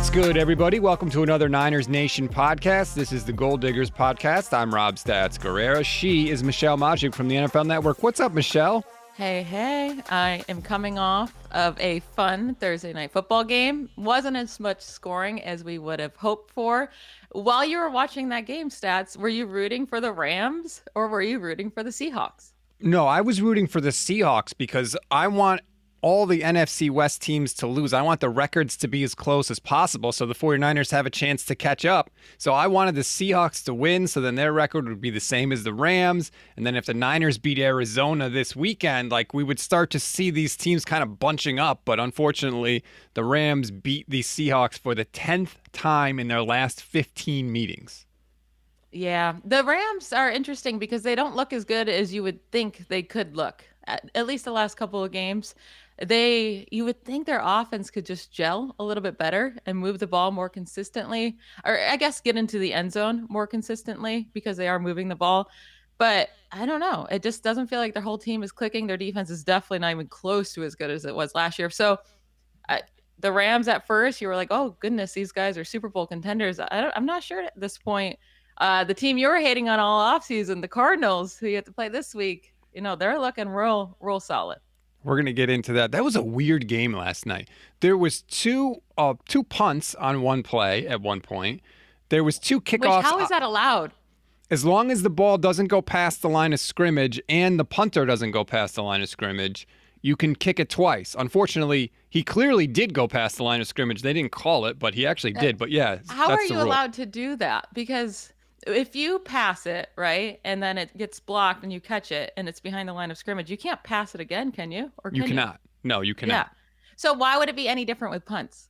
What's good, everybody? Welcome to another Niners Nation podcast. This is the Gold Diggers podcast. I'm Rob Stats Guerrera. She is Michelle Magdziuk from the NFL Network. What's up, Michelle? Hey, hey. I am coming off of a fun Thursday night football game. Wasn't as much scoring as we would have hoped for. While you were watching that game, Stats, were you rooting for the Rams or were you rooting for the Seahawks? No, I was rooting for the Seahawks because I want all the NFC West teams to lose. I want the records to be as close as possible so the 49ers have a chance to catch up. So I wanted the Seahawks to win so then their record would be the same as the Rams. And then if the Niners beat Arizona this weekend, like we would start to see these teams kind of bunching up. But unfortunately, the Rams beat the Seahawks for the 10th time in their last 15 meetings. Yeah, the Rams are interesting because they don't look as good as you would think they could look. At, least the last couple of games, they you would think their offense could just gel a little bit better and move the ball more consistently, or I guess get into the end zone more consistently because they are moving the ball. But I don't know. It just doesn't feel like their whole team is clicking. Their defense is definitely not even close to as good as it was last year. So I, the Rams at first, you were like, oh goodness, these guys are Super Bowl contenders. I am not sure at this point uh, the team you were hating on all offseason, the Cardinals, who you have to play this week, you know, they're looking real, real solid. We're gonna get into that. That was a weird game last night. There was two uh, two punts on one play at one point. There was two kickoffs. Which, how is that allowed? As long as the ball doesn't go past the line of scrimmage and the punter doesn't go past the line of scrimmage, you can kick it twice. Unfortunately, he clearly did go past the line of scrimmage. They didn't call it, but he actually did. But yeah, how are you allowed to do that? Because if you pass it right and then it gets blocked and you catch it and it's behind the line of scrimmage, you can't pass it again, can you? Or can you cannot. You? No, you cannot. Yeah. So why would it be any different with punts?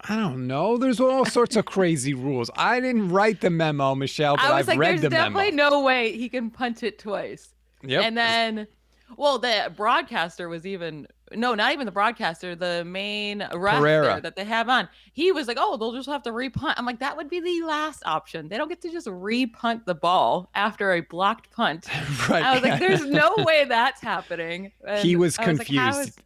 I don't know. There's all sorts of crazy rules. I didn't write the memo, Michelle, but I was I've like, read the memo. There's definitely no way he can punt it twice. Yep. And then, well, the broadcaster was even no, not even the broadcaster, the main ref that they have on. He was like, "Oh, they'll just have to repunt." I'm like, that would be the last option. They don't get to just repunt the ball after a blocked punt. right. I was like, "There's no way that's happening." And he was confused. Was like,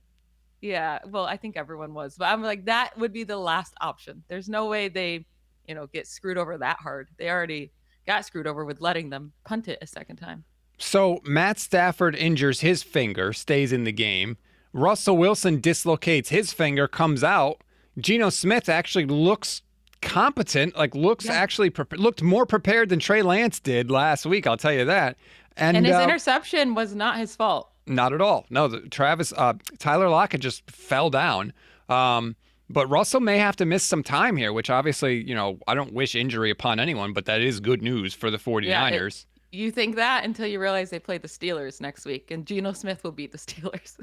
yeah, well, I think everyone was, but I'm like, that would be the last option. There's no way they, you know, get screwed over that hard. They already got screwed over with letting them punt it a second time. So Matt Stafford injures his finger, stays in the game. Russell Wilson dislocates his finger, comes out. Geno Smith actually looks competent, like looks yeah. actually pre- looked more prepared than Trey Lance did last week. I'll tell you that. And, and his uh, interception was not his fault. Not at all. No, the, Travis uh, Tyler Lockett just fell down. Um, but Russell may have to miss some time here, which obviously, you know, I don't wish injury upon anyone, but that is good news for the 49ers. Yeah, it, you think that until you realize they play the Steelers next week, and Geno Smith will beat the Steelers.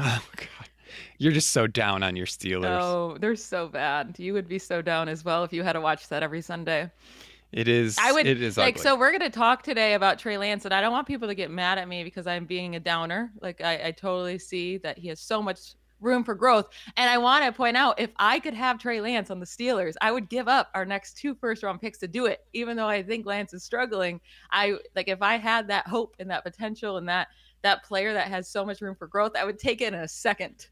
Oh God. You're just so down on your Steelers. Oh, they're so bad. You would be so down as well if you had to watch that every Sunday. It is. I would. It is like. Ugly. So we're gonna talk today about Trey Lance, and I don't want people to get mad at me because I'm being a downer. Like I, I totally see that he has so much room for growth, and I want to point out if I could have Trey Lance on the Steelers, I would give up our next two first round picks to do it. Even though I think Lance is struggling, I like if I had that hope and that potential and that that player that has so much room for growth, I would take it in a second.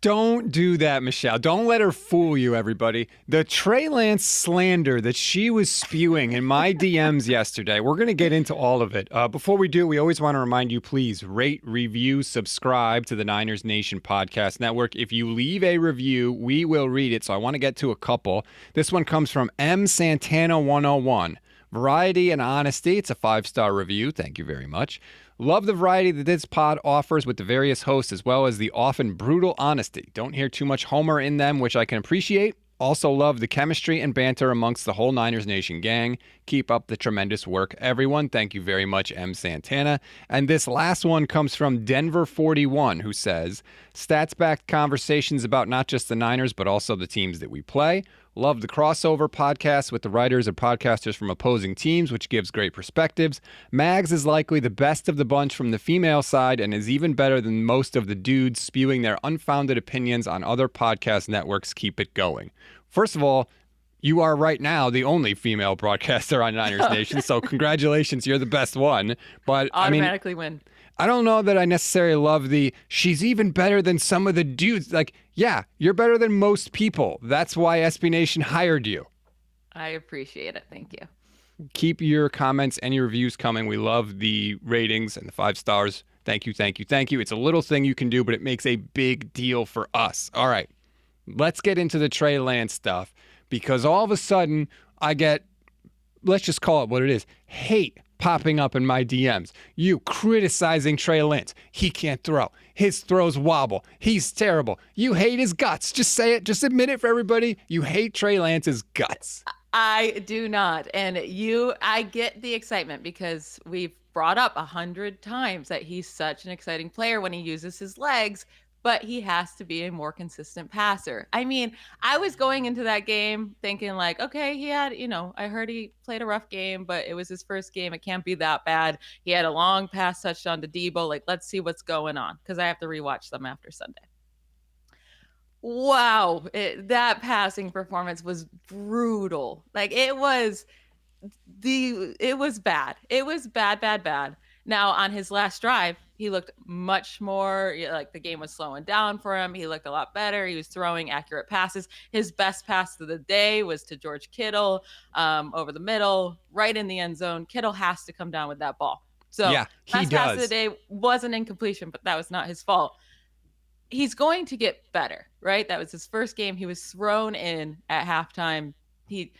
Don't do that, Michelle. Don't let her fool you, everybody. The Trey Lance slander that she was spewing in my DMs yesterday, we're going to get into all of it. Uh, before we do, we always want to remind you please rate, review, subscribe to the Niners Nation Podcast Network. If you leave a review, we will read it. So I want to get to a couple. This one comes from M Santana 101. Variety and honesty. It's a five star review. Thank you very much. Love the variety that this pod offers with the various hosts, as well as the often brutal honesty. Don't hear too much Homer in them, which I can appreciate. Also, love the chemistry and banter amongst the whole Niners Nation gang. Keep up the tremendous work, everyone. Thank you very much, M. Santana. And this last one comes from Denver41, who says Stats backed conversations about not just the Niners, but also the teams that we play. Love the crossover podcast with the writers and podcasters from opposing teams, which gives great perspectives. Mags is likely the best of the bunch from the female side and is even better than most of the dudes spewing their unfounded opinions on other podcast networks. Keep it going. First of all, you are right now the only female broadcaster on Niners Nation, so congratulations, you're the best one. But automatically I mean, win. I don't know that I necessarily love the she's even better than some of the dudes. Like, yeah, you're better than most people. That's why SB Nation hired you. I appreciate it. Thank you. Keep your comments and your reviews coming. We love the ratings and the five stars. Thank you, thank you, thank you. It's a little thing you can do, but it makes a big deal for us. All right, let's get into the Trey Lance stuff because all of a sudden I get, let's just call it what it is hate popping up in my DMs. You criticizing Trey Lance. He can't throw. His throws wobble. He's terrible. You hate his guts. Just say it. Just admit it for everybody. You hate Trey Lance's guts. I do not. And you, I get the excitement because we've brought up a hundred times that he's such an exciting player when he uses his legs but he has to be a more consistent passer. I mean, I was going into that game thinking like, okay, he had, you know, I heard he played a rough game, but it was his first game. It can't be that bad. He had a long pass touchdown to Deebo. Like, let's see what's going on because I have to rewatch them after Sunday. Wow, it, that passing performance was brutal. Like it was the it was bad. It was bad, bad, bad. Now on his last drive, he looked much more like the game was slowing down for him. He looked a lot better. He was throwing accurate passes. His best pass of the day was to George Kittle um, over the middle, right in the end zone. Kittle has to come down with that ball. So yeah, does. pass of the day was an incompletion, but that was not his fault. He's going to get better, right? That was his first game. He was thrown in at halftime. He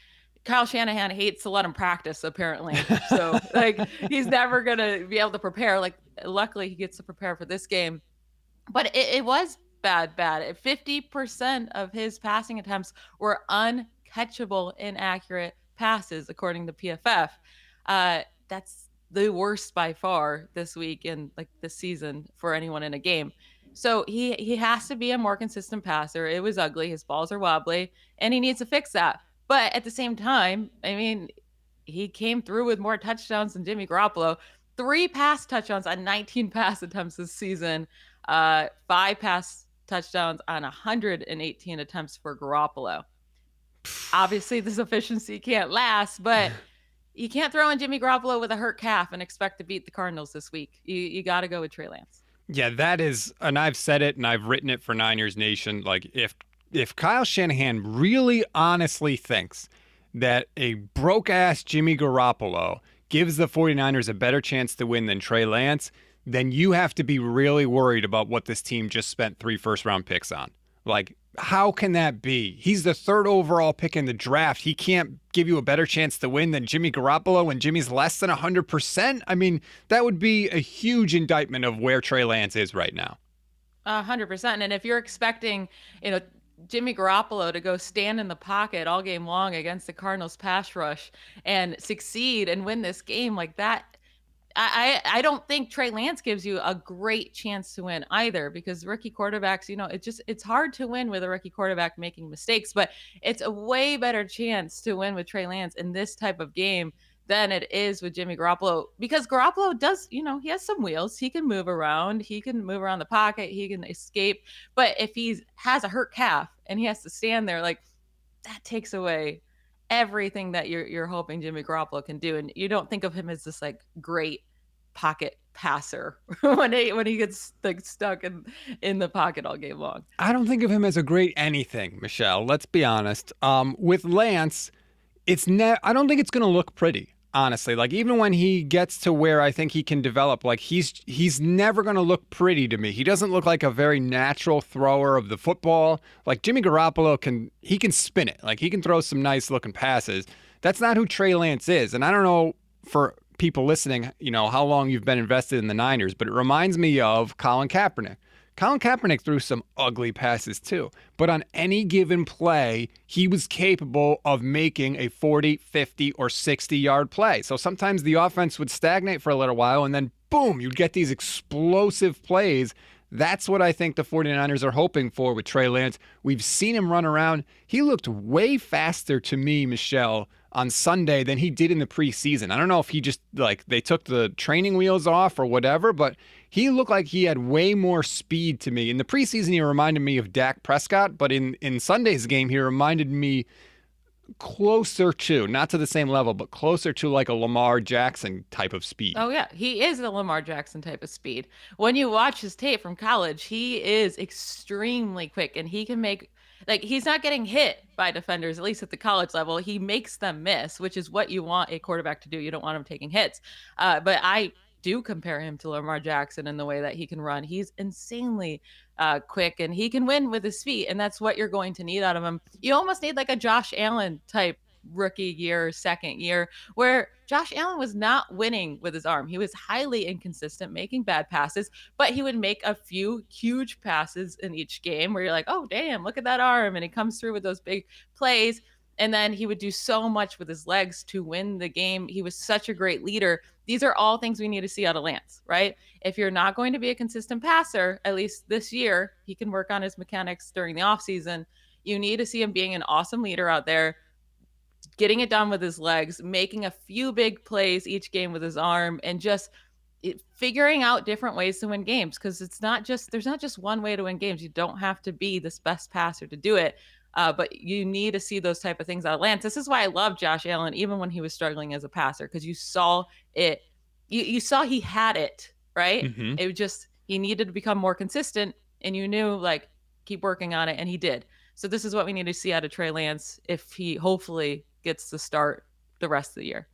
Kyle Shanahan hates to let him practice, apparently. So like he's never gonna be able to prepare. Like luckily he gets to prepare for this game. But it, it was bad, bad. Fifty percent of his passing attempts were uncatchable, inaccurate passes, according to PFF. Uh, that's the worst by far this week and like this season for anyone in a game. So he he has to be a more consistent passer. It was ugly. His balls are wobbly, and he needs to fix that. But at the same time, I mean, he came through with more touchdowns than Jimmy Garoppolo. Three pass touchdowns on 19 pass attempts this season. Uh, five pass touchdowns on 118 attempts for Garoppolo. Obviously, this efficiency can't last, but you can't throw in Jimmy Garoppolo with a hurt calf and expect to beat the Cardinals this week. You you got to go with Trey Lance. Yeah, that is, and I've said it and I've written it for Niners Nation. Like, if if Kyle Shanahan really honestly thinks that a broke ass Jimmy Garoppolo gives the 49ers a better chance to win than Trey Lance, then you have to be really worried about what this team just spent three first round picks on. Like, how can that be? He's the third overall pick in the draft. He can't give you a better chance to win than Jimmy Garoppolo when Jimmy's less than 100%. I mean, that would be a huge indictment of where Trey Lance is right now. A hundred percent. And if you're expecting, you know, Jimmy Garoppolo to go stand in the pocket all game long against the Cardinals pass rush and succeed and win this game like that. I, I don't think Trey Lance gives you a great chance to win either because rookie quarterbacks, you know, it just it's hard to win with a rookie quarterback making mistakes, but it's a way better chance to win with Trey Lance in this type of game than it is with Jimmy Garoppolo because Garoppolo does, you know, he has some wheels. He can move around. He can move around the pocket. He can escape. But if he has a hurt calf and he has to stand there, like that takes away everything that you're you're hoping Jimmy Garoppolo can do. And you don't think of him as this like great pocket passer when he when he gets like stuck in in the pocket all game long. I don't think of him as a great anything, Michelle. Let's be honest. Um, with Lance, it's ne- I don't think it's going to look pretty honestly. Like even when he gets to where I think he can develop, like he's he's never going to look pretty to me. He doesn't look like a very natural thrower of the football. Like Jimmy Garoppolo can he can spin it. Like he can throw some nice looking passes. That's not who Trey Lance is. And I don't know for people listening, you know, how long you've been invested in the Niners, but it reminds me of Colin Kaepernick. Colin Kaepernick threw some ugly passes too, but on any given play, he was capable of making a 40, 50, or 60 yard play. So sometimes the offense would stagnate for a little while and then boom, you'd get these explosive plays. That's what I think the 49ers are hoping for with Trey Lance. We've seen him run around. He looked way faster to me, Michelle, on Sunday than he did in the preseason. I don't know if he just like they took the training wheels off or whatever, but he looked like he had way more speed to me. In the preseason, he reminded me of Dak Prescott, but in, in Sunday's game, he reminded me closer to, not to the same level, but closer to like a Lamar Jackson type of speed. Oh yeah, he is a Lamar Jackson type of speed. When you watch his tape from college, he is extremely quick and he can make like he's not getting hit by defenders at least at the college level. He makes them miss, which is what you want a quarterback to do. You don't want him taking hits. Uh, but I do compare him to Lamar Jackson in the way that he can run. He's insanely uh, quick and he can win with his feet. And that's what you're going to need out of him. You almost need like a Josh Allen type rookie year, second year, where Josh Allen was not winning with his arm. He was highly inconsistent, making bad passes, but he would make a few huge passes in each game where you're like, oh, damn, look at that arm. And he comes through with those big plays. And then he would do so much with his legs to win the game. He was such a great leader. These are all things we need to see out of Lance, right? If you're not going to be a consistent passer, at least this year, he can work on his mechanics during the offseason. You need to see him being an awesome leader out there, getting it done with his legs, making a few big plays each game with his arm, and just it, figuring out different ways to win games because it's not just there's not just one way to win games. You don't have to be this best passer to do it. Uh, but you need to see those type of things out of Lance. This is why I love Josh Allen, even when he was struggling as a passer, because you saw it. You, you saw he had it, right? Mm-hmm. It just he needed to become more consistent, and you knew like keep working on it, and he did. So this is what we need to see out of Trey Lance if he hopefully gets to start the rest of the year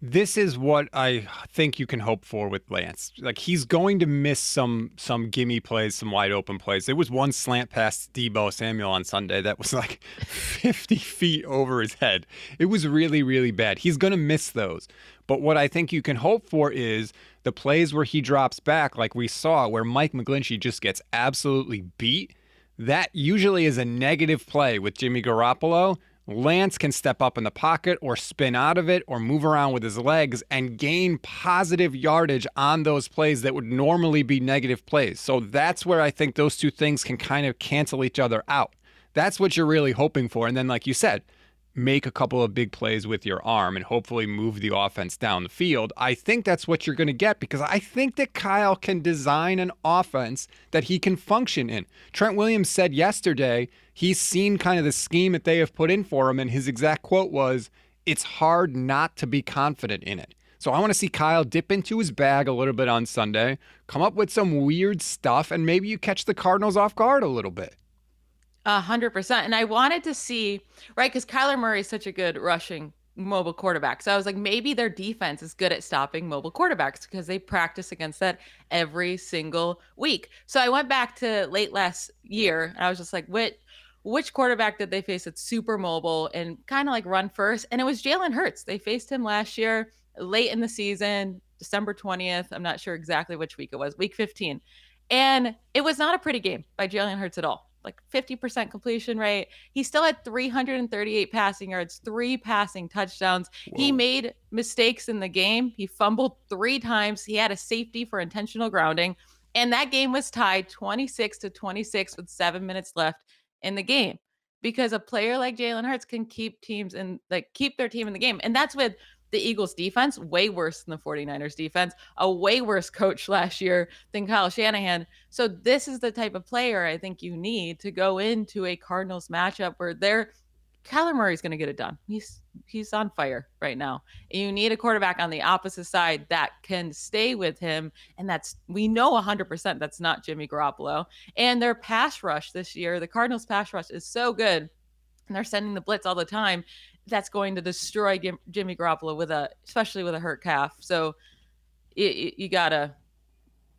this is what I think you can hope for with Lance. Like he's going to miss some some gimme plays, some wide open plays. There was one slant pass to Deebo Samuel on Sunday that was like 50 feet over his head. It was really really bad. He's going to miss those. But what I think you can hope for is the plays where he drops back, like we saw, where Mike McGlinchey just gets absolutely beat. That usually is a negative play with Jimmy Garoppolo Lance can step up in the pocket or spin out of it or move around with his legs and gain positive yardage on those plays that would normally be negative plays. So that's where I think those two things can kind of cancel each other out. That's what you're really hoping for. And then, like you said, make a couple of big plays with your arm and hopefully move the offense down the field. I think that's what you're going to get because I think that Kyle can design an offense that he can function in. Trent Williams said yesterday he's seen kind of the scheme that they have put in for him, and his exact quote was, It's hard not to be confident in it. So I want to see Kyle dip into his bag a little bit on Sunday, come up with some weird stuff, and maybe you catch the Cardinals off guard a little bit. A hundred percent. And I wanted to see, right, because Kyler Murray is such a good rushing mobile quarterback. So I was like, maybe their defense is good at stopping mobile quarterbacks because they practice against that every single week. So I went back to late last year and I was just like, what which quarterback did they face that's super mobile and kind of like run first? And it was Jalen Hurts. They faced him last year late in the season, December 20th. I'm not sure exactly which week it was, week 15. And it was not a pretty game by Jalen Hurts at all like 50% completion rate. He still had 338 passing yards, three passing touchdowns. Whoa. He made mistakes in the game. He fumbled three times. He had a safety for intentional grounding. And that game was tied 26 to 26 with seven minutes left in the game because a player like Jalen Hurts can keep teams and like keep their team in the game. And that's with the Eagles defense, way worse than the 49ers defense, a way worse coach last year than Kyle Shanahan. So this is the type of player I think you need to go into a Cardinals matchup where they're Kyler Murray's going to get it done. He's he's on fire right now. And you need a quarterback on the opposite side that can stay with him, and that's we know 100% that's not Jimmy Garoppolo. And their pass rush this year, the Cardinals pass rush is so good, and they're sending the blitz all the time that's going to destroy Jimmy Garoppolo with a, especially with a hurt calf. So it, you gotta,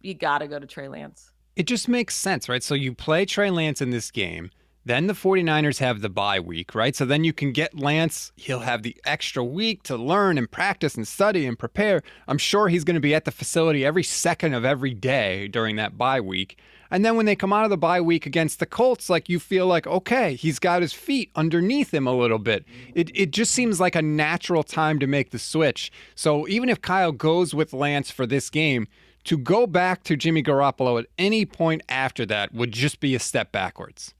you gotta go to Trey Lance. It just makes sense, right? So you play Trey Lance in this game. Then the 49ers have the bye week, right? So then you can get Lance. He'll have the extra week to learn and practice and study and prepare. I'm sure he's going to be at the facility every second of every day during that bye week. And then when they come out of the bye week against the Colts, like you feel like, okay, he's got his feet underneath him a little bit. It, it just seems like a natural time to make the switch. So even if Kyle goes with Lance for this game, to go back to Jimmy Garoppolo at any point after that would just be a step backwards.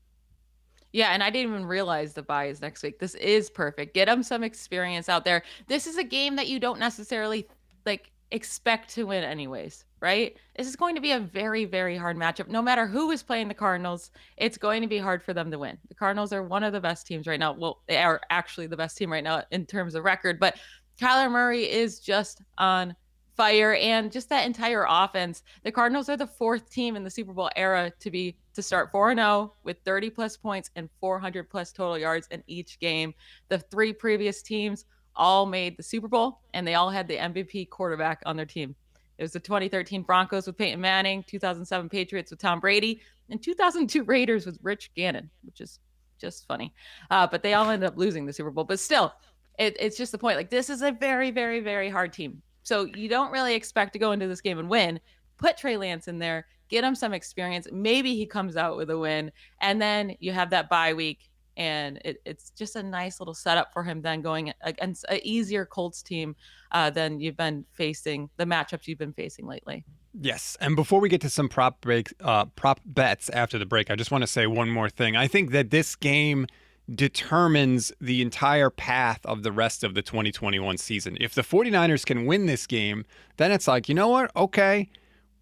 Yeah, and I didn't even realize the bye is next week. This is perfect. Get them some experience out there. This is a game that you don't necessarily like expect to win anyways, right? This is going to be a very, very hard matchup. No matter who is playing the Cardinals, it's going to be hard for them to win. The Cardinals are one of the best teams right now. Well, they are actually the best team right now in terms of record, but Kyler Murray is just on fire and just that entire offense. The Cardinals are the fourth team in the Super Bowl era to be to start 4-0 with 30 plus points and 400 plus total yards in each game. The three previous teams all made the Super Bowl and they all had the MVP quarterback on their team. It was the 2013 Broncos with Peyton Manning, 2007 Patriots with Tom Brady, and 2002 Raiders with Rich Gannon, which is just funny. Uh, but they all ended up losing the Super Bowl. But still, it, it's just the point. Like this is a very, very, very hard team. So you don't really expect to go into this game and win. Put Trey Lance in there, get him some experience. Maybe he comes out with a win, and then you have that bye week, and it, it's just a nice little setup for him then going against an easier Colts team uh, than you've been facing the matchups you've been facing lately. Yes, and before we get to some prop break, uh, prop bets after the break, I just want to say one more thing. I think that this game determines the entire path of the rest of the 2021 season. If the 49ers can win this game, then it's like, you know what? Okay,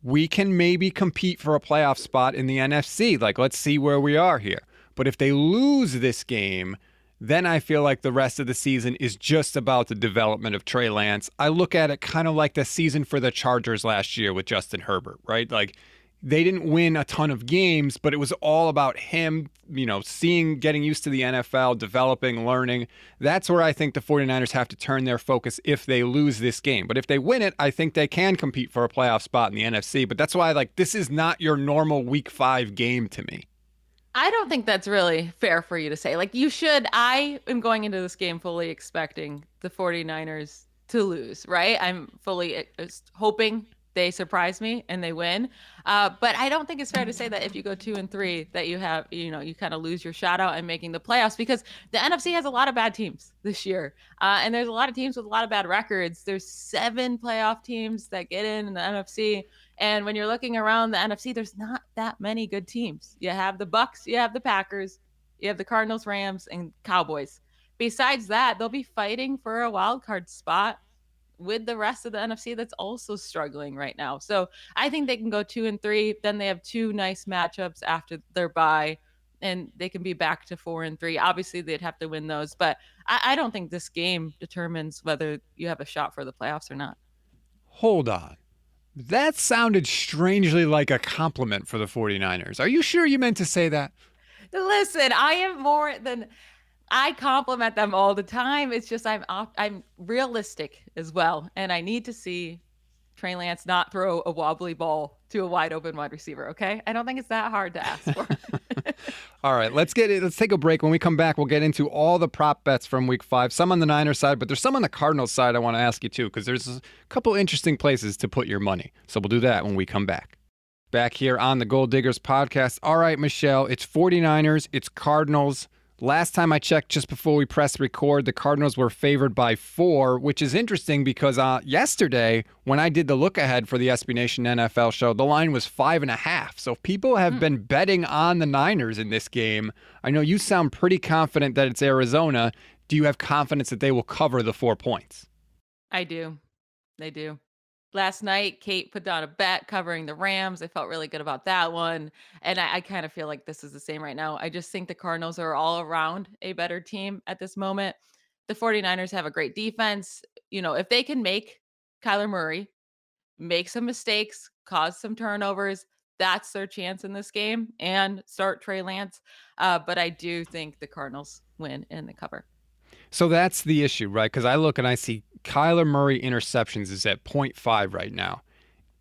we can maybe compete for a playoff spot in the NFC. Like, let's see where we are here. But if they lose this game, then I feel like the rest of the season is just about the development of Trey Lance. I look at it kind of like the season for the Chargers last year with Justin Herbert, right? Like, they didn't win a ton of games, but it was all about him, you know, seeing, getting used to the NFL, developing, learning. That's where I think the 49ers have to turn their focus if they lose this game. But if they win it, I think they can compete for a playoff spot in the NFC. But that's why, like, this is not your normal week five game to me. I don't think that's really fair for you to say. Like, you should. I am going into this game fully expecting the 49ers to lose, right? I'm fully uh, hoping they surprise me and they win. Uh, but I don't think it's fair to say that if you go two and three, that you have, you know, you kind of lose your shot out and making the playoffs because the NFC has a lot of bad teams this year. Uh, and there's a lot of teams with a lot of bad records. There's seven playoff teams that get in, in the NFC. And when you're looking around the NFC, there's not that many good teams. You have the Bucs, you have the Packers, you have the Cardinals, Rams, and Cowboys. Besides that, they'll be fighting for a wild card spot with the rest of the NFC that's also struggling right now. So I think they can go two and three. Then they have two nice matchups after their bye, and they can be back to four and three. Obviously, they'd have to win those, but I, I don't think this game determines whether you have a shot for the playoffs or not. Hold on. That sounded strangely like a compliment for the 49ers. Are you sure you meant to say that? Listen, I am more than I compliment them all the time. It's just I'm I'm realistic as well, and I need to see Trey Lance not throw a wobbly ball to a wide open wide receiver. Okay, I don't think it's that hard to ask for. all right, let's get it. Let's take a break. When we come back, we'll get into all the prop bets from Week Five. Some on the Niners side, but there's some on the Cardinals side. I want to ask you too, because there's a couple interesting places to put your money. So we'll do that when we come back. Back here on the Gold Diggers podcast. All right, Michelle, it's 49ers, it's Cardinals. Last time I checked, just before we press record, the Cardinals were favored by four, which is interesting because uh, yesterday, when I did the look ahead for the SB Nation NFL show, the line was five and a half. So people have hmm. been betting on the Niners in this game. I know you sound pretty confident that it's Arizona. Do you have confidence that they will cover the four points? I do. They do last night kate put down a bet covering the rams. I felt really good about that one and i, I kind of feel like this is the same right now. I just think the cardinals are all around a better team at this moment. The 49ers have a great defense. You know if they can make kyler murray make some mistakes cause some turnovers that's their chance in this game and start trey lance uh, but i do think the cardinals win in the cover so that's the issue, right? Because I look and I see Kyler Murray interceptions is at 0.5 right now.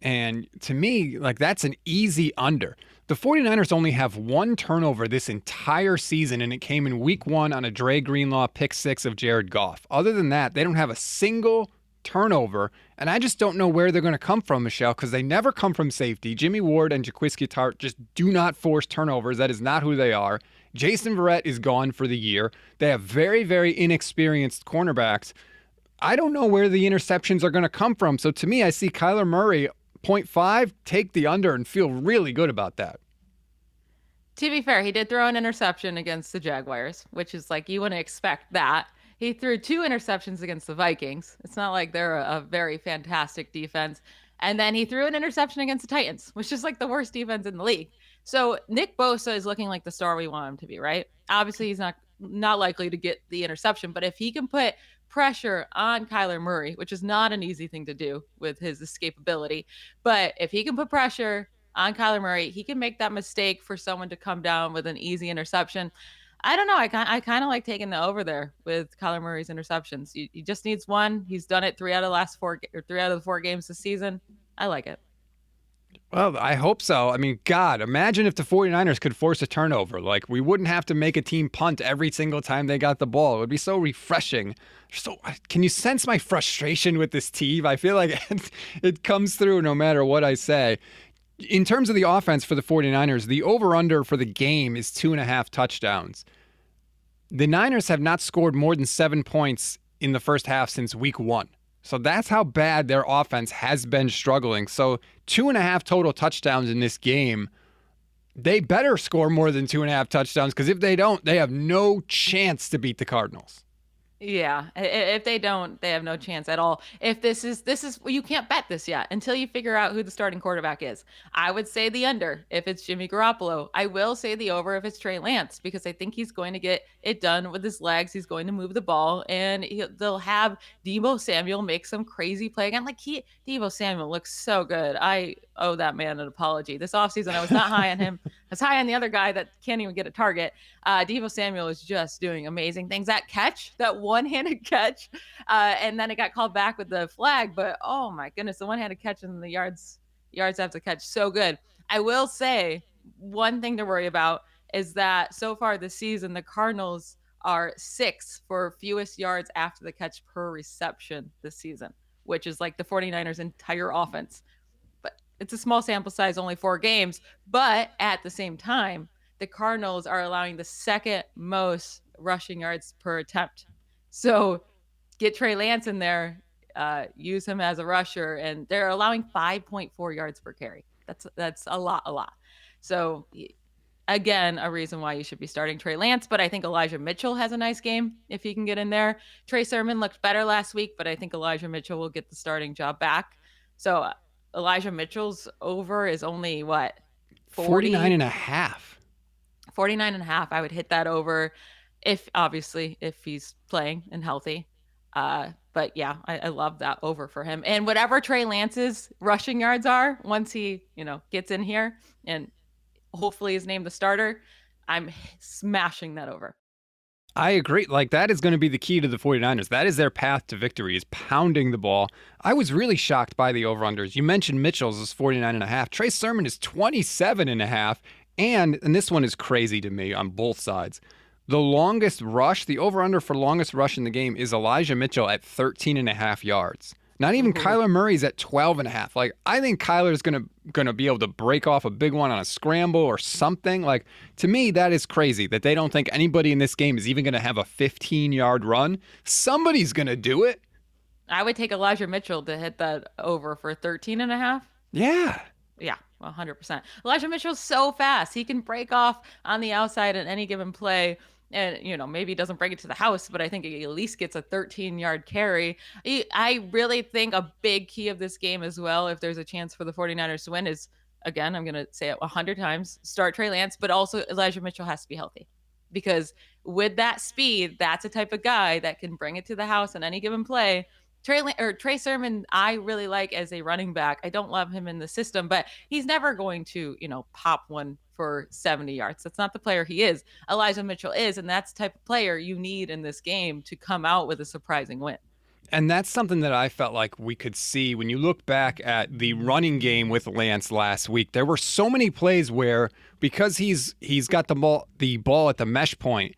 And to me, like that's an easy under. The 49ers only have one turnover this entire season, and it came in week one on a Dre Greenlaw pick six of Jared Goff. Other than that, they don't have a single turnover. And I just don't know where they're going to come from, Michelle, because they never come from safety. Jimmy Ward and Jaquiski Tartt just do not force turnovers. That is not who they are. Jason Verrett is gone for the year. They have very, very inexperienced cornerbacks. I don't know where the interceptions are going to come from. So to me, I see Kyler Murray 0.5, take the under and feel really good about that. To be fair, he did throw an interception against the Jaguars, which is like you wouldn't expect that. He threw two interceptions against the Vikings. It's not like they're a, a very fantastic defense. And then he threw an interception against the Titans, which is like the worst defense in the league. So Nick Bosa is looking like the star we want him to be, right? Obviously, he's not not likely to get the interception, but if he can put pressure on Kyler Murray, which is not an easy thing to do with his escapability, but if he can put pressure on Kyler Murray, he can make that mistake for someone to come down with an easy interception. I don't know. I kind I kind of like taking the over there with Kyler Murray's interceptions. He, he just needs one. He's done it three out of the last four or three out of the four games this season. I like it. Well, I hope so. I mean, God, imagine if the 49ers could force a turnover. Like, we wouldn't have to make a team punt every single time they got the ball. It would be so refreshing. So, can you sense my frustration with this team? I feel like it, comes through no matter what I say. In terms of the offense for the 49ers, the over under for the game is two and a half touchdowns. The Niners have not scored more than seven points in the first half since week one. So that's how bad their offense has been struggling. So, two and a half total touchdowns in this game. They better score more than two and a half touchdowns because if they don't, they have no chance to beat the Cardinals. Yeah, if they don't, they have no chance at all. If this is this is you can't bet this yet until you figure out who the starting quarterback is. I would say the under if it's Jimmy Garoppolo. I will say the over if it's Trey Lance because I think he's going to get it done with his legs. He's going to move the ball and he, they'll have Deebo Samuel make some crazy play again. Like he Deebo Samuel looks so good. I owe that man an apology. This offseason I was not high on him. I was high on the other guy that can't even get a target. Uh, Deebo Samuel is just doing amazing things. That catch, that one-handed catch, uh, and then it got called back with the flag. But oh my goodness, the one-handed catch and the yards yards after catch, so good. I will say one thing to worry about is that so far this season the Cardinals are six for fewest yards after the catch per reception this season, which is like the 49ers' entire offense. It's a small sample size, only four games. But at the same time, the Cardinals are allowing the second most rushing yards per attempt. So get Trey Lance in there, uh, use him as a rusher, and they're allowing 5.4 yards per carry. That's that's a lot, a lot. So again, a reason why you should be starting Trey Lance. But I think Elijah Mitchell has a nice game if he can get in there. Trey Sermon looked better last week, but I think Elijah Mitchell will get the starting job back. So Elijah Mitchell's over is only what 40? 49 and a half. 49 and a half. I would hit that over if obviously if he's playing and healthy. Uh, but yeah, I, I, love that over for him. And whatever Trey Lance's rushing yards are, once he, you know, gets in here and hopefully is named the starter, I'm smashing that over. I agree. Like that is going to be the key to the 49ers. That is their path to victory is pounding the ball. I was really shocked by the over-unders. You mentioned Mitchell's is 49 and a half. Trey Sermon is 27 and a half. And and this one is crazy to me on both sides. The longest rush, the over under for longest rush in the game is Elijah Mitchell at 13 and a half yards. Not even mm-hmm. Kyler Murray's at 12 and a half. Like I think Kyler's going to going to be able to break off a big one on a scramble or something. Like to me that is crazy that they don't think anybody in this game is even going to have a 15-yard run. Somebody's going to do it. I would take Elijah Mitchell to hit that over for 13 and a half. Yeah. Yeah. 100%. Elijah Mitchell's so fast. He can break off on the outside at any given play. And, you know, maybe doesn't bring it to the house, but I think he at least gets a 13 yard carry. I really think a big key of this game as well, if there's a chance for the 49ers to win, is again, I'm going to say it 100 times start Trey Lance, but also Elijah Mitchell has to be healthy because with that speed, that's a type of guy that can bring it to the house on any given play Trey or Trey Sermon, I really like as a running back. I don't love him in the system, but he's never going to, you know, pop one for 70 yards. That's not the player he is. Elijah Mitchell is, and that's the type of player you need in this game to come out with a surprising win. And that's something that I felt like we could see when you look back at the running game with Lance last week. There were so many plays where because he's he's got the ball the ball at the mesh point,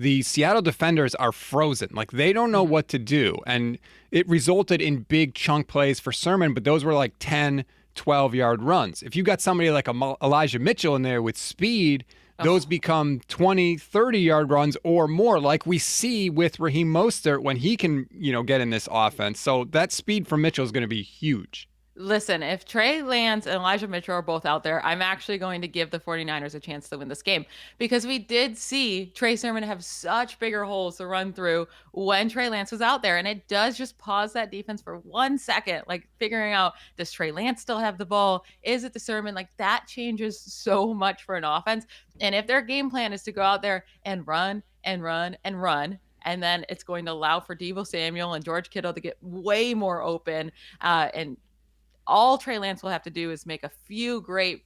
the Seattle defenders are frozen. Like they don't know mm-hmm. what to do. And it resulted in big chunk plays for Sermon, but those were like 10, 12 yard runs. If you got somebody like Elijah Mitchell in there with speed, those become 20, 30 yard runs or more, like we see with Raheem Mostert when he can, you know, get in this offense. So that speed from Mitchell is going to be huge Listen, if Trey Lance and Elijah Mitchell are both out there, I'm actually going to give the 49ers a chance to win this game because we did see Trey Sermon have such bigger holes to run through when Trey Lance was out there. And it does just pause that defense for one second, like figuring out does Trey Lance still have the ball? Is it the Sermon? Like that changes so much for an offense. And if their game plan is to go out there and run and run and run, and then it's going to allow for Deebo Samuel and George Kittle to get way more open uh, and all Trey Lance will have to do is make a few great,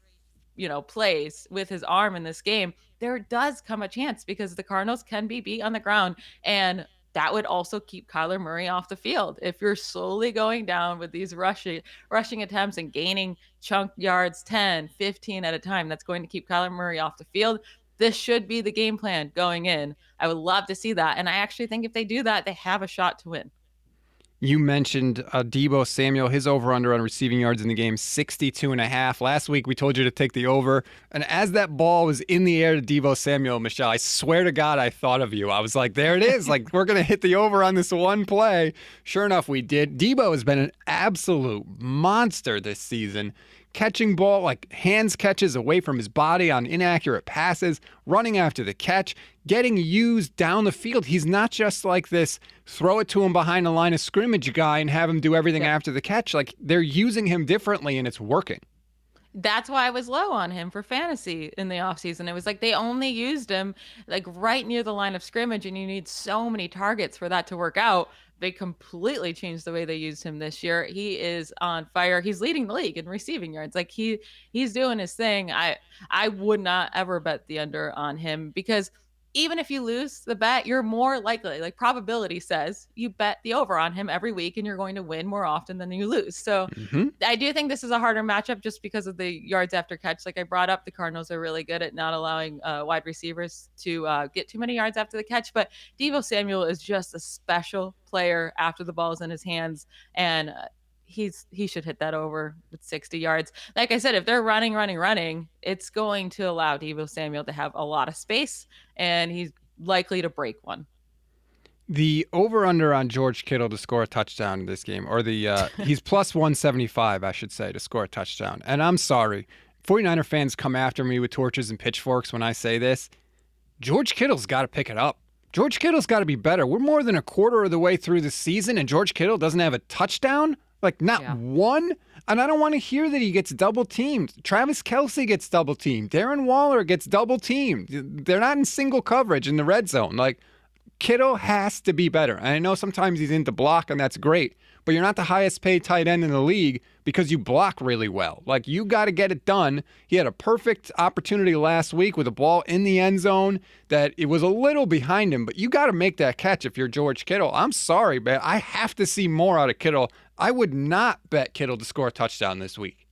you know, plays with his arm in this game. There does come a chance because the Cardinals can be beat on the ground and that would also keep Kyler Murray off the field. If you're slowly going down with these rushing rushing attempts and gaining chunk yards 10, 15 at a time, that's going to keep Kyler Murray off the field. This should be the game plan going in. I would love to see that. And I actually think if they do that, they have a shot to win. You mentioned uh, Deebo Samuel, his over under on receiving yards in the game, 62 and a half. Last week, we told you to take the over. And as that ball was in the air to Deebo Samuel, Michelle, I swear to God, I thought of you. I was like, there it is. like, we're going to hit the over on this one play. Sure enough, we did. Deebo has been an absolute monster this season catching ball like hands catches away from his body on inaccurate passes, running after the catch, getting used down the field. He's not just like this throw it to him behind the line of scrimmage guy and have him do everything yeah. after the catch. Like they're using him differently and it's working. That's why I was low on him for fantasy in the offseason. It was like they only used him like right near the line of scrimmage, and you need so many targets for that to work out they completely changed the way they used him this year. He is on fire. He's leading the league in receiving yards. Like he he's doing his thing. I I would not ever bet the under on him because even if you lose the bet, you're more likely, like probability says, you bet the over on him every week and you're going to win more often than you lose. So mm-hmm. I do think this is a harder matchup just because of the yards after catch. Like I brought up, the Cardinals are really good at not allowing uh, wide receivers to uh, get too many yards after the catch. But Deebo Samuel is just a special player after the ball is in his hands. And uh, he's he should hit that over with 60 yards. Like I said, if they're running, running, running, it's going to allow Deebo Samuel to have a lot of space, and he's likely to break one. The over under on George Kittle to score a touchdown in this game, or the uh, he's plus 175, I should say, to score a touchdown. And I'm sorry, 49er fans come after me with torches and pitchforks when I say this. George Kittle's got to pick it up. George Kittle's got to be better. We're more than a quarter of the way through the season, and George Kittle doesn't have a touchdown. Like not yeah. one. And I don't want to hear that he gets double teamed. Travis Kelce gets double teamed. Darren Waller gets double teamed. They're not in single coverage in the red zone. Like Kittle has to be better. And I know sometimes he's into block, and that's great but you're not the highest paid tight end in the league because you block really well. Like you got to get it done. He had a perfect opportunity last week with a ball in the end zone that it was a little behind him, but you got to make that catch if you're George Kittle. I'm sorry, but I have to see more out of Kittle. I would not bet Kittle to score a touchdown this week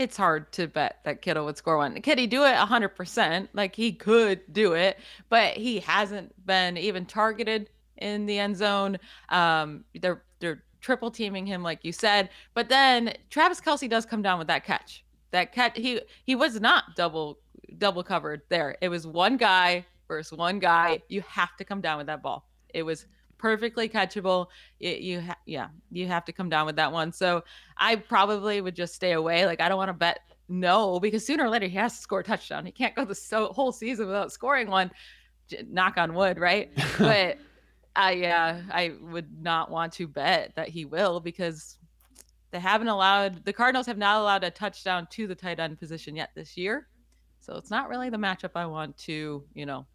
it's hard to bet that Kittle would score one. Could he do it 100%? Like he could do it, but he hasn't been even targeted in the end zone. Um, they're they're triple teaming him, like you said. But then Travis Kelce does come down with that catch. That catch, he he was not double double covered there. It was one guy versus one guy. You have to come down with that ball. It was perfectly catchable. It, you ha- yeah, you have to come down with that one. So I probably would just stay away. Like I don't want to bet no because sooner or later he has to score a touchdown. He can't go the so- whole season without scoring one. Knock on wood, right? But I uh, I would not want to bet that he will because they haven't allowed the Cardinals have not allowed a touchdown to the tight end position yet this year. So it's not really the matchup I want to, you know,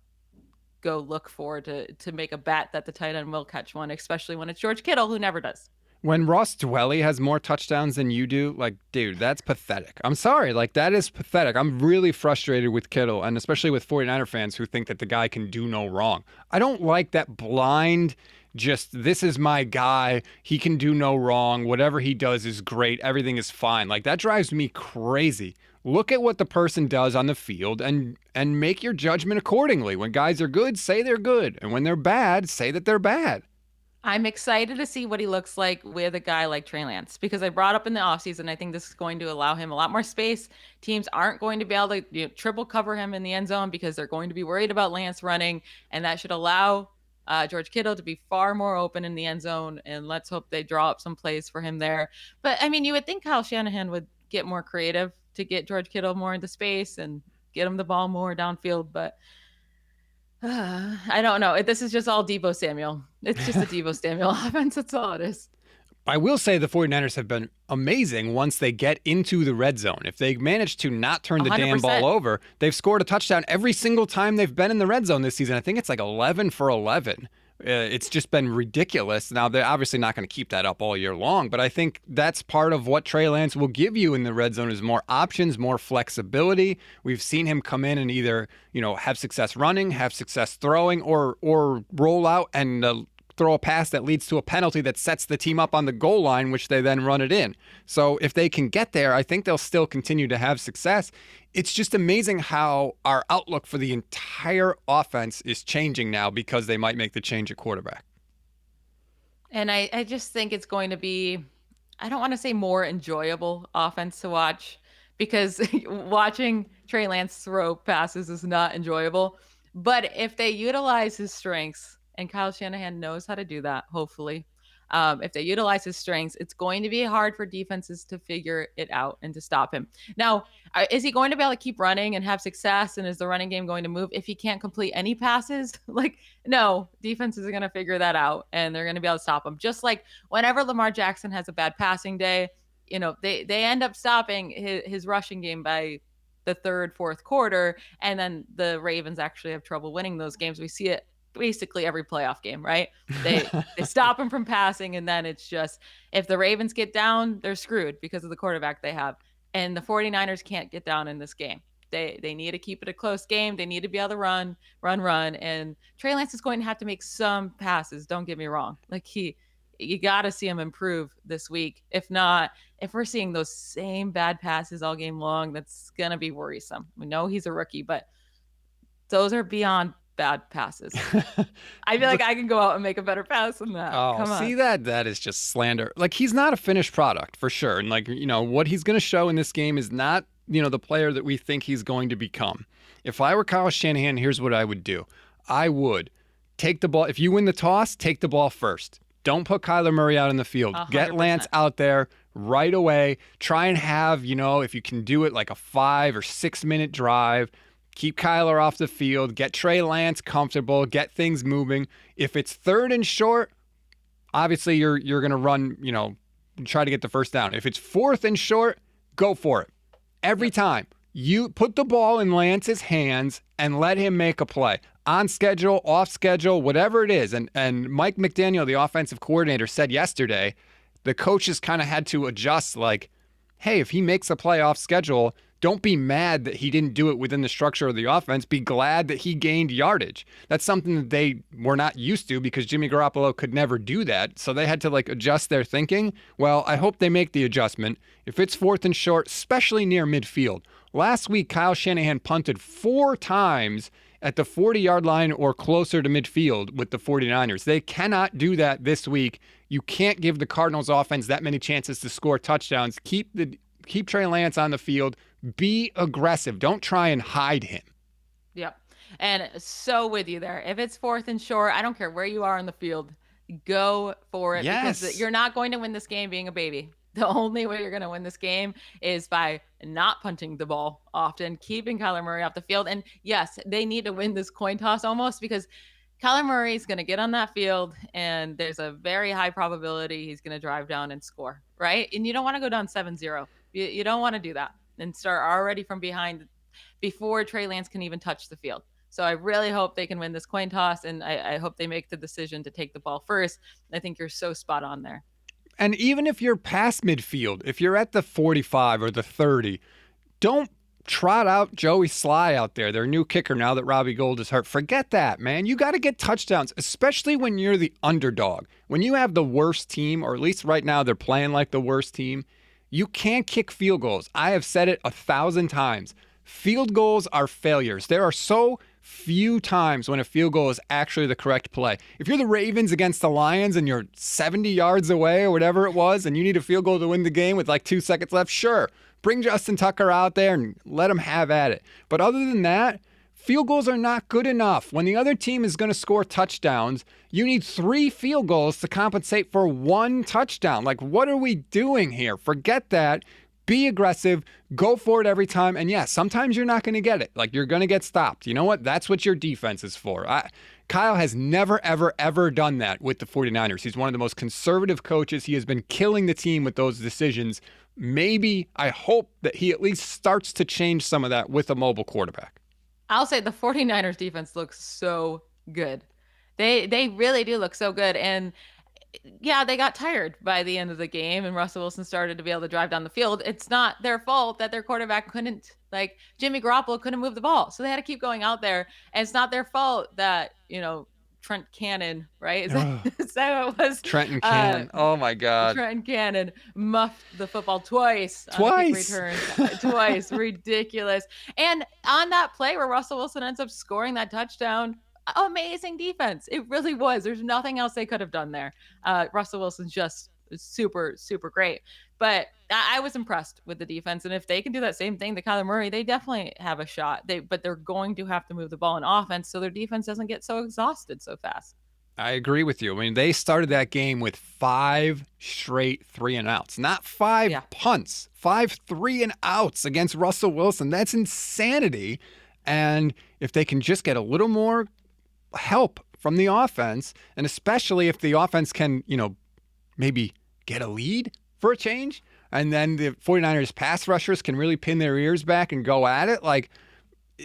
go look for to to make a bet that the tight end will catch one, especially when it's George Kittle who never does. When Ross Dwelley has more touchdowns than you do, like, dude, that's pathetic. I'm sorry. Like, that is pathetic. I'm really frustrated with Kittle, and especially with 49er fans who think that the guy can do no wrong. I don't like that blind, just, this is my guy. He can do no wrong. Whatever he does is great. Everything is fine. Like, that drives me crazy. Look at what the person does on the field and and make your judgment accordingly. When guys are good, say they're good. And when they're bad, say that they're bad. I'm excited to see what he looks like with a guy like Trey Lance because I brought up in the offseason, I think this is going to allow him a lot more space. Teams aren't going to be able to you know, triple cover him in the end zone because they're going to be worried about Lance running, and that should allow uh, George Kittle to be far more open in the end zone, and let's hope they draw up some plays for him there. But I mean, you would think Kyle Shanahan would get more creative to get George Kittle more into space and get him the ball more downfield, but. Uh, I don't know. This is just all Deebo Samuel. It's just a Deebo Samuel offense. That's all it is. I will say the 49ers have been amazing once they get into the red zone. If they manage to not turn the 100%. damn ball over, they've scored a touchdown every single time they've been in the red zone this season. I think it's like 11 for 11. Uh, it's just been ridiculous. Now, they're obviously not going to keep that up all year long, but I think that's part of what Trey Lance will give you in the red zone is more options, more flexibility. We've seen him come in and either, you know, have success running, have success throwing, or or roll out and uh, throw a pass that leads to a penalty that sets the team up on the goal line, which they then run it in. So if they can get there, I think they'll still continue to have success. It's just amazing how our outlook for the entire offense is changing now because they might make the change at quarterback. And I, I just think it's going to be, I don't want to say more enjoyable offense to watch because watching Trey Lance throw passes is not enjoyable. But if they utilize his strengths, and Kyle Shanahan knows how to do that, hopefully. Um, if they utilize his strengths, it's going to be hard for defenses to figure it out and to stop him. Now, uh, is he going to be able to keep running and have success? And is the running game going to move if he can't complete any passes? like, no, defenses are going to figure that out and they're going to be able to stop him. Just like whenever Lamar Jackson has a bad passing day, you know, they they end up stopping his, his rushing game by the third, fourth quarter, and then the Ravens actually have trouble winning those games. We see it basically every playoff game, right? They they stop him from passing, and then it's just if the Ravens get down, they're screwed because of the quarterback they have. And the 49ers can't get down in this game. They they need to keep it a close game. They need to be able to run, run, run. And Trey Lance is going to have to make some passes. Don't get me wrong. Like he you got to see him improve this week. If not, if we're seeing those same bad passes all game long, that's going to be worrisome. We know he's a rookie, but those are beyond bad passes. I feel like I can go out and make a better pass than that. Oh, Come on. see that that is just slander. Like he's not a finished product for sure. And like, you know, what he's going to show in this game is not, you know, the player that we think he's going to become. If I were Kyle Shanahan, here's what I would do. I would take the ball. If you win the toss, take the ball first. Don't put Kyler Murray out in the field. 100%. Get Lance out there right away. Try and have, you know, if you can do it like a five or six minute drive keep Kyler off the field, get Trey Lance comfortable, get things moving. If it's third and short, obviously you're you're gonna run, you know, try to get the first down. If it's fourth and short, go for it. Every time. You put the ball in Lance's hands and let him make a play. On schedule, off schedule, whatever it is. And and Mike McDaniel, the offensive coordinator, said yesterday, the coaches kind of had to adjust like, hey, if he makes a play off schedule, don't be mad that he didn't do it within the structure of the offense. Be glad that he gained yardage. That's something that they were not used to because Jimmy Garoppolo could never do that. So they had to like adjust their thinking. Well, I hope they make the adjustment. If it's fourth and short, especially near midfield. Last week, Kyle Shanahan punted four times at the 40 yard line or closer to midfield with the 49ers. They cannot do that this week. You can't give the Cardinals offense that many chances to score touchdowns. Keep the keep Trey Lance on the field. Be aggressive. Don't try and hide him. Yep. And so with you there. If it's fourth and short, I don't care where you are on the field, go for it yes. because you're not going to win this game being a baby. The only way you're going to win this game is by not punting the ball often, keeping Kyler Murray off the field. And yes, they need to win this coin toss almost because Kyler Murray is going to get on that field and there's a very high probability he's going to drive down and score, right? And you don't want to go down 7 0. You, you don't want to do that and start already from behind before Trey Lance can even touch the field. So I really hope they can win this coin toss, and I, I, hope they make the decision to take the ball first. I think you're so spot on there. And even if you're past midfield, if you're at the 45 or the 30, don't trot out Joey Slye out there, their new kicker now that Robbie Gould is hurt. Forget that, man. You got to get touchdowns, especially when you're the underdog. When you have the worst team, or at least right now they're playing like the worst team, you can't kick field goals. I have said it a thousand times. Field goals are failures. There are so few times when a field goal is actually the correct play. If you're the Ravens against the Lions and you're 70 yards away or whatever it was, and you need a field goal to win the game with like two seconds left, sure, bring Justin Tucker out there and let him have at it. But other than that, Field goals are not good enough. When the other team is going to score touchdowns, you need three field goals to compensate for one touchdown. Like, what are we doing here? Forget that. Be aggressive, go for it every time. And yeah, sometimes you're not going to get it. Like, you're going to get stopped. You know what? That's what your defense is for. I, Kyle has never, ever, ever done that with the 49ers. He's one of the most conservative coaches. He has been killing the team with those decisions. Maybe, I hope that he at least starts to change some of that with a mobile quarterback. I'll say the 49ers defense looks so good. They they really do look so good and yeah, they got tired by the end of the game and Russell Wilson started to be able to drive down the field. It's not their fault that their quarterback couldn't like Jimmy Garoppolo couldn't move the ball. So they had to keep going out there. And it's not their fault that, you know, Trent Cannon, right? Is that, is that what it was? Trenton Cannon. Uh, oh my God. Trent Cannon muffed the football twice. Twice. Return. twice. Ridiculous. And on that play where Russell Wilson ends up scoring that touchdown, amazing defense. It really was. There's nothing else they could have done there. Uh, Russell Wilson's just super, super great. But I, I was impressed with the defense, and if they can do that same thing to Kyler Murray, they definitely have a shot. They, but they're going to have to move the ball in offense so their defense doesn't get so exhausted so fast. I agree with you. I mean, they started that game with five straight three and outs, not five yeah. punts, five three and outs against Russell Wilson. That's insanity. And if they can just get a little more help from the offense, and especially if the offense can, you know, maybe get a lead for a change, and then the 49ers pass rushers can really pin their ears back and go at it, like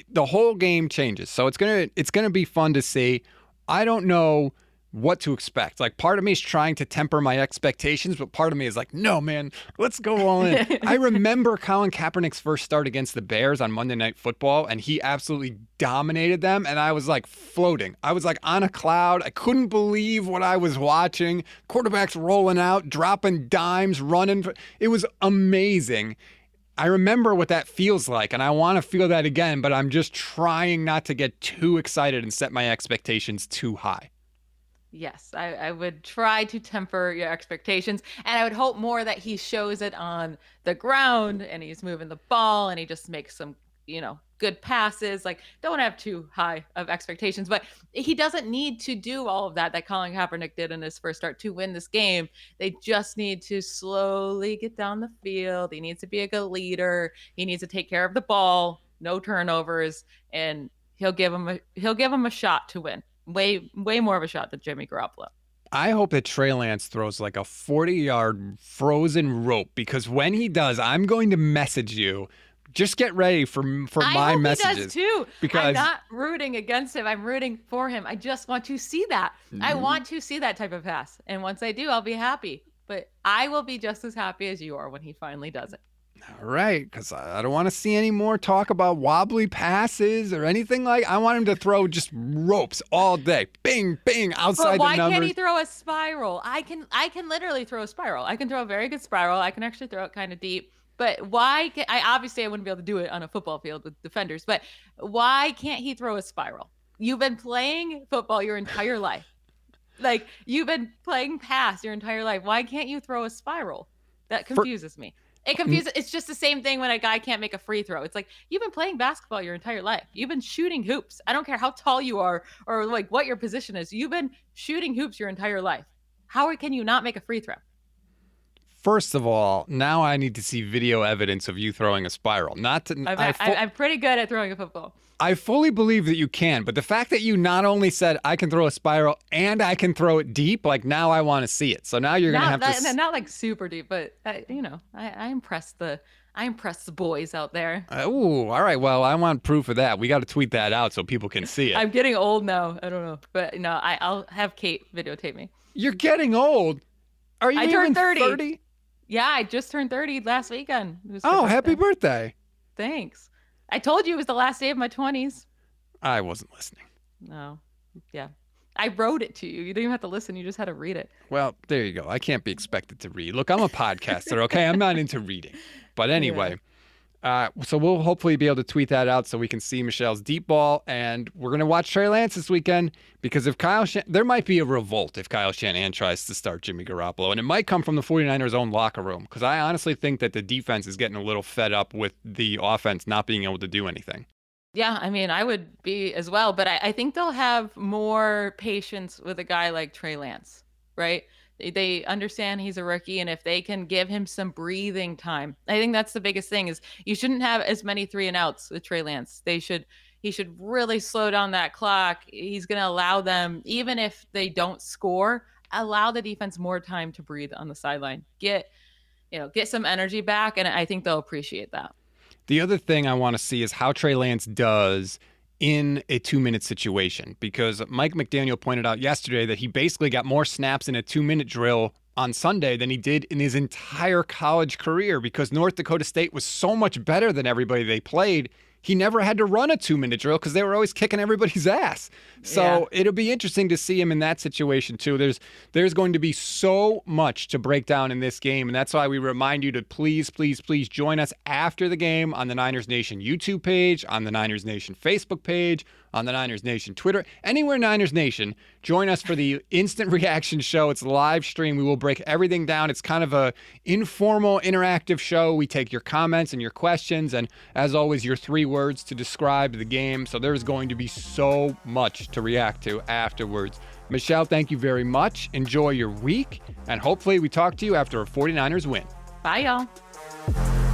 the whole game changes. So it's going to it's to be fun to see. I don't know what to expect. Like part of me is trying to temper my expectations, but part of me is like, no, man, let's go all in. I remember Colin Kaepernick's first start against the Bears on Monday Night Football, and he absolutely dominated them. And I was like floating. I was like on a cloud. I couldn't believe what I was watching. Quarterbacks rolling out, dropping dimes, running. It was amazing. I remember what that feels like, and I want to feel that again, but I'm just trying not to get too excited and set my expectations too high. Yes, I, I, would try to temper your expectations. And I would hope more that he shows it on the ground and he's moving the ball and he just makes some, you know, good passes. Like, don't have too high of expectations. But he doesn't need to do all of that that Colin Kaepernick did in his first start to win this game. They just need to slowly get down the field. He needs to be a good leader. He needs to take care of the ball, no turnovers, and he'll give him a he'll give him a shot to win way way more of a shot than Jimmy Garoppolo. I hope that Trey Lance throws like a 40 yard frozen rope because when he does, I'm going to message you. Just get ready for for I my messages. Too. Because I'm not rooting against him. I'm rooting for him. I just want to see that. Mm-hmm. I want to see that type of pass. And once I do, I'll be happy. But I will be just as happy as you are when he finally does it. All right, because I don't want to see any more talk about wobbly passes or anything like. I want him to throw just ropes all day, bing, bing, outside but why the numbers. can't he throw a spiral? I can, I can literally throw a spiral. I can throw a very good spiral. I can actually throw it kind of deep. But why? Can, I obviously I wouldn't be able to do it on a football field with defenders. But why can't he throw a spiral? You've been playing football your entire life. Like you've been playing pass your entire life. Why can't you throw a spiral? That confuses For- me. It confuses. It's just the same thing when a guy can't make a free throw. It's like you've been playing basketball your entire life. You've been shooting hoops. I don't care how tall you are or like what your position is. You've been shooting hoops your entire life. How can you not make a free throw? First of all, now I need to see video evidence of you throwing a spiral. Not to. I'm, I fu- I'm pretty good at throwing a football. I fully believe that you can, but the fact that you not only said I can throw a spiral and I can throw it deep, like now I want to see it. So now you're gonna have that, to. Not like super deep, but uh, you know, I, I impressed the. I impressed the boys out there. Uh, ooh, all right. Well, I want proof of that. We got to tweet that out so people can see it. I'm getting old now. I don't know, but no, I, I'll have Kate videotape me. You're getting old. Are you I turned 30. 30? Yeah, I just turned 30 last weekend. oh, happy birthday. Thanks. I told you it was the last day of my 20s. I wasn't listening. No. Yeah. I wrote it to you. You didn't even have to listen. You just had to read it. Well, there you go. I can't be expected to read. Look, I'm a podcaster, okay? I'm not into reading. But anyway, uh, so we'll hopefully be able to tweet that out so we can see Michelle's deep ball. And we're going to watch Trey Lance this weekend because if Kyle, Shan- there might be a revolt if Kyle Shanahan tries to start Jimmy Garoppolo. And it might come from the 49ers' own locker room because I honestly think that the defense is getting a little fed up with the offense not being able to do anything. Yeah, I mean, I would be as well, but I, I think they'll have more patience with a guy like Trey Lance, right? They, understand he's a rookie, and if they can give him some breathing time, I think that's the biggest thing. Is you shouldn't have as many three and outs with Trey Lance. They should he should really slow down that clock. He's going to allow them, even if they don't score, allow the defense more time to breathe on the sideline. Get you know get some energy back, and I think they'll appreciate that. The other thing I want to see is how Trey Lance does in a two minute situation. Because Mike McDaniel pointed out yesterday that he basically got more snaps in a two minute drill on Sunday than he did in his entire college career because North Dakota State was so much better than everybody they played he never had to run a two minute drill because they were always kicking everybody's ass. So yeah. it'll be interesting to see him in that situation too. There's there's going to be so much to break down in this game, and that's why we remind you to please, please, please join us after the game on the Niners Nation YouTube page, on the Niners Nation Facebook page, on the Niners Nation Twitter, anywhere Niners Nation. Join us for the instant reaction show. It's live stream. We will break everything down. It's kind of a informal, interactive show. We take your comments and your questions, and as always, your three words to describe the game. So there's going to be so much to react to afterwards. Michelle, thank you very much. Enjoy your week, and hopefully, we talk to you after a 49ers win. Bye, y'all.